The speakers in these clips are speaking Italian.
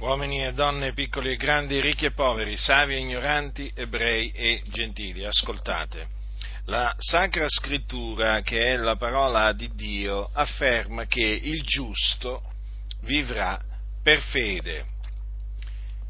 uomini e donne, piccoli e grandi, ricchi e poveri, savi e ignoranti, ebrei e gentili, ascoltate. La Sacra Scrittura, che è la parola di Dio, afferma che il giusto vivrà per fede.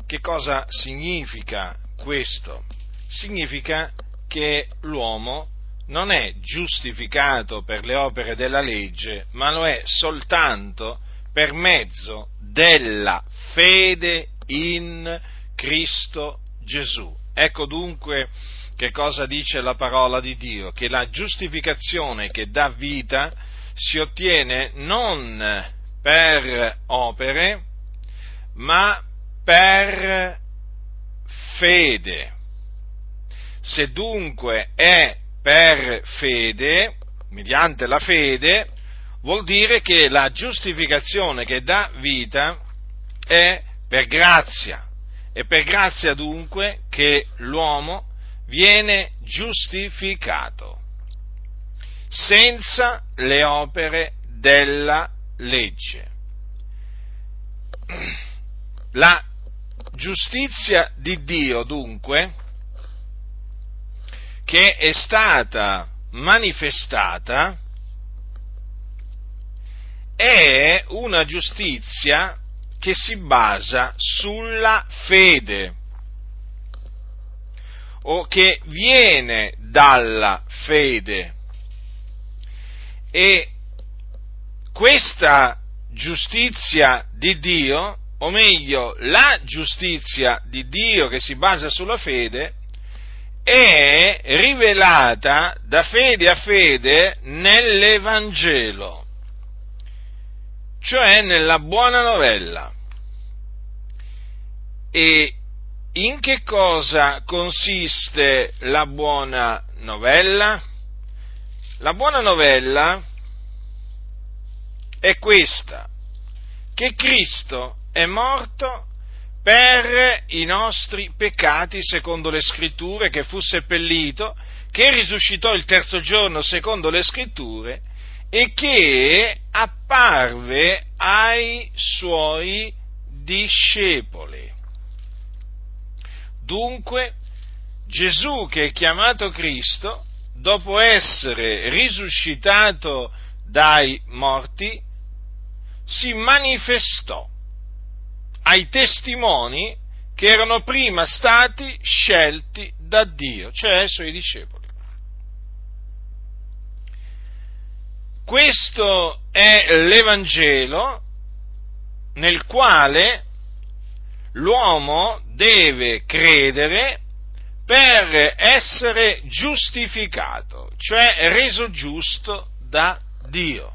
Che cosa significa questo? Significa che l'uomo non è giustificato per le opere della legge, ma lo è soltanto per mezzo della fede in Cristo Gesù. Ecco dunque che cosa dice la parola di Dio, che la giustificazione che dà vita si ottiene non per opere, ma per fede. Se dunque è per fede, mediante la fede, vuol dire che la giustificazione che dà vita è per grazia. È per grazia dunque che l'uomo viene giustificato senza le opere della legge. La giustizia di Dio dunque, che è stata manifestata, è una giustizia che si basa sulla fede o che viene dalla fede. E questa giustizia di Dio, o meglio, la giustizia di Dio che si basa sulla fede, è rivelata da fede a fede nell'Evangelo cioè nella buona novella. E in che cosa consiste la buona novella? La buona novella è questa, che Cristo è morto per i nostri peccati secondo le scritture, che fu seppellito, che risuscitò il terzo giorno secondo le scritture e che apparve ai suoi discepoli. Dunque, Gesù che è chiamato Cristo, dopo essere risuscitato dai morti, si manifestò ai testimoni che erano prima stati scelti da Dio, cioè ai suoi discepoli. Questo è l'Evangelo nel quale l'uomo deve credere per essere giustificato, cioè reso giusto da Dio.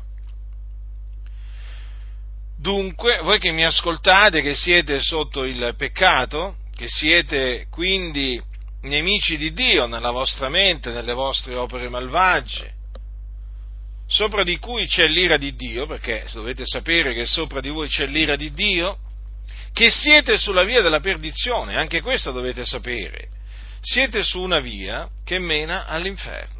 Dunque, voi che mi ascoltate, che siete sotto il peccato, che siete quindi nemici di Dio nella vostra mente, nelle vostre opere malvagie, sopra di cui c'è l'ira di Dio, perché dovete sapere che sopra di voi c'è l'ira di Dio, che siete sulla via della perdizione, anche questo dovete sapere, siete su una via che mena all'inferno.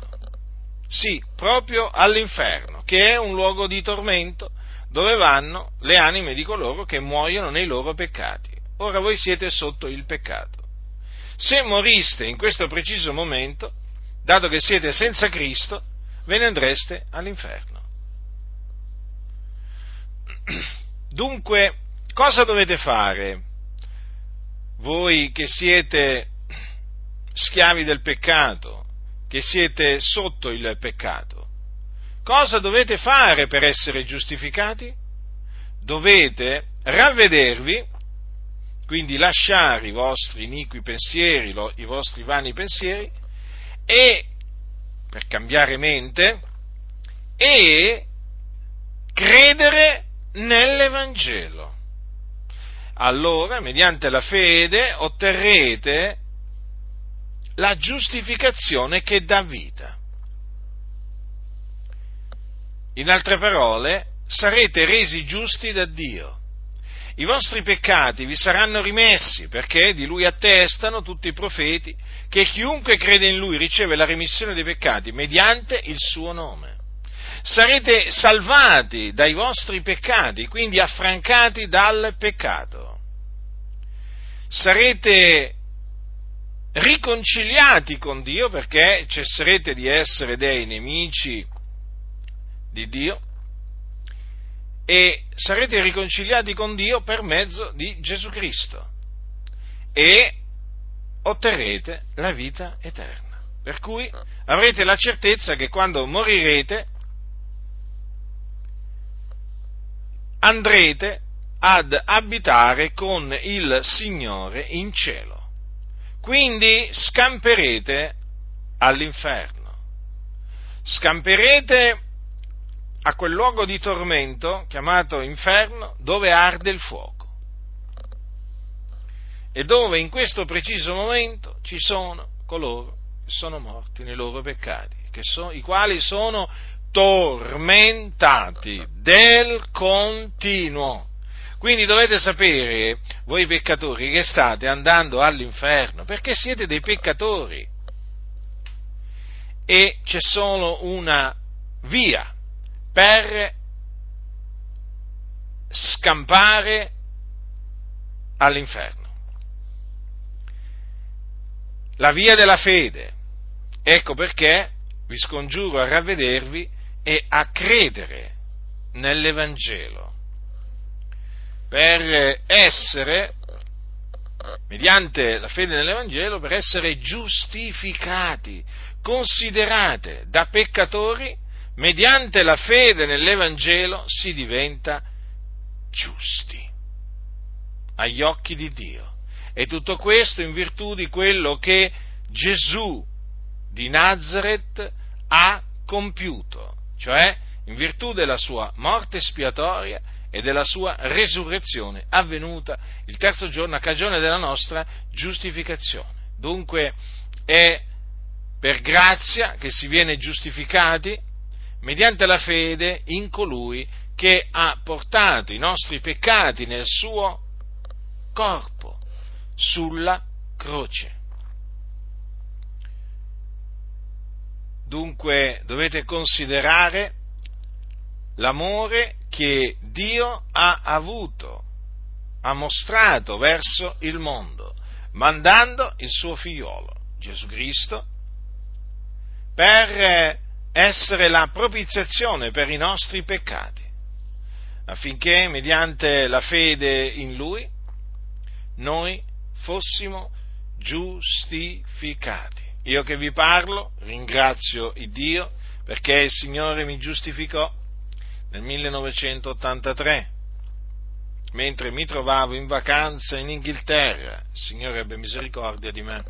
Sì, proprio all'inferno, che è un luogo di tormento dove vanno le anime di coloro che muoiono nei loro peccati. Ora voi siete sotto il peccato. Se moriste in questo preciso momento, dato che siete senza Cristo, ve ne andreste all'inferno. Dunque, cosa dovete fare voi che siete schiavi del peccato, che siete sotto il peccato? Cosa dovete fare per essere giustificati? Dovete ravvedervi, quindi lasciare i vostri iniqui pensieri, i vostri vani pensieri, e per cambiare mente e credere nell'Evangelo. Allora, mediante la fede, otterrete la giustificazione che dà vita. In altre parole, sarete resi giusti da Dio i vostri peccati vi saranno rimessi, perché di lui attestano tutti i profeti che chiunque crede in lui riceve la remissione dei peccati mediante il suo nome. Sarete salvati dai vostri peccati, quindi affrancati dal peccato. sarete riconciliati con Dio perché cesserete di essere dei nemici di Dio e sarete riconciliati con Dio per mezzo di Gesù Cristo e otterrete la vita eterna. Per cui avrete la certezza che quando morirete andrete ad abitare con il Signore in cielo. Quindi scamperete all'inferno, scamperete a quel luogo di tormento chiamato inferno dove arde il fuoco e dove in questo preciso momento ci sono coloro che sono morti nei loro peccati, so, i quali sono tormentati del continuo. Quindi dovete sapere, voi peccatori, che state andando all'inferno, perché siete dei peccatori. E c'è solo una via per scampare all'inferno. La via della fede. Ecco perché vi scongiuro a ravvedervi e a credere nell'Evangelo per essere, mediante la fede nell'Evangelo, per essere giustificati, considerate da peccatori, mediante la fede nell'Evangelo si diventa giusti agli occhi di Dio. E tutto questo in virtù di quello che Gesù di Nazareth ha compiuto, cioè in virtù della sua morte spiatoria e della sua resurrezione avvenuta il terzo giorno a cagione della nostra giustificazione. Dunque è per grazia che si viene giustificati mediante la fede in colui che ha portato i nostri peccati nel suo corpo sulla croce. Dunque dovete considerare l'amore che Dio ha avuto, ha mostrato verso il mondo, mandando il suo figliolo, Gesù Cristo, per essere la propiziazione per i nostri peccati, affinché mediante la fede in Lui noi fossimo giustificati. Io che vi parlo ringrazio il Dio perché il Signore mi giustificò nel 1983, mentre mi trovavo in vacanza in Inghilterra, il Signore ebbe misericordia di me.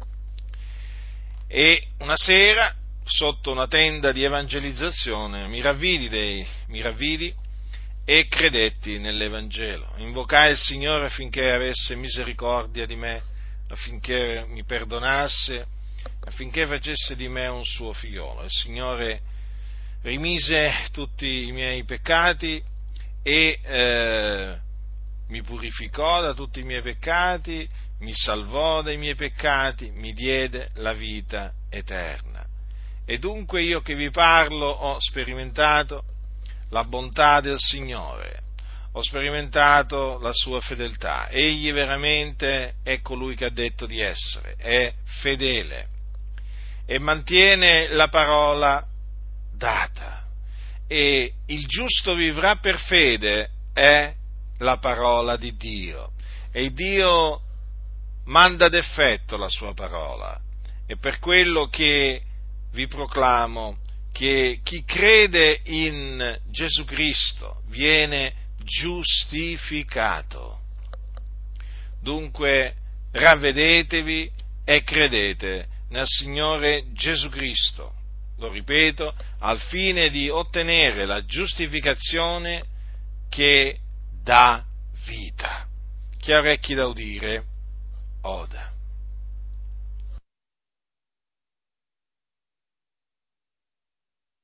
E una sera, sotto una tenda di evangelizzazione, mi ravvidi, dei, mi ravvidi e credetti nell'Evangelo. Invocai il Signore affinché avesse misericordia di me, affinché mi perdonasse, affinché facesse di me un suo figliolo. Il Signore rimise tutti i miei peccati e eh, mi purificò da tutti i miei peccati, mi salvò dai miei peccati, mi diede la vita eterna. E dunque io che vi parlo ho sperimentato la bontà del Signore, ho sperimentato la sua fedeltà. Egli veramente è colui che ha detto di essere, è fedele e mantiene la parola data. E il giusto vivrà per fede è la parola di Dio. E Dio manda d'effetto la sua parola. E per quello che vi proclamo che chi crede in Gesù Cristo viene giustificato. Dunque ravvedetevi e credete nel Signore Gesù Cristo lo ripeto, al fine di ottenere la giustificazione che dà vita. Chi ha orecchi da udire, oda.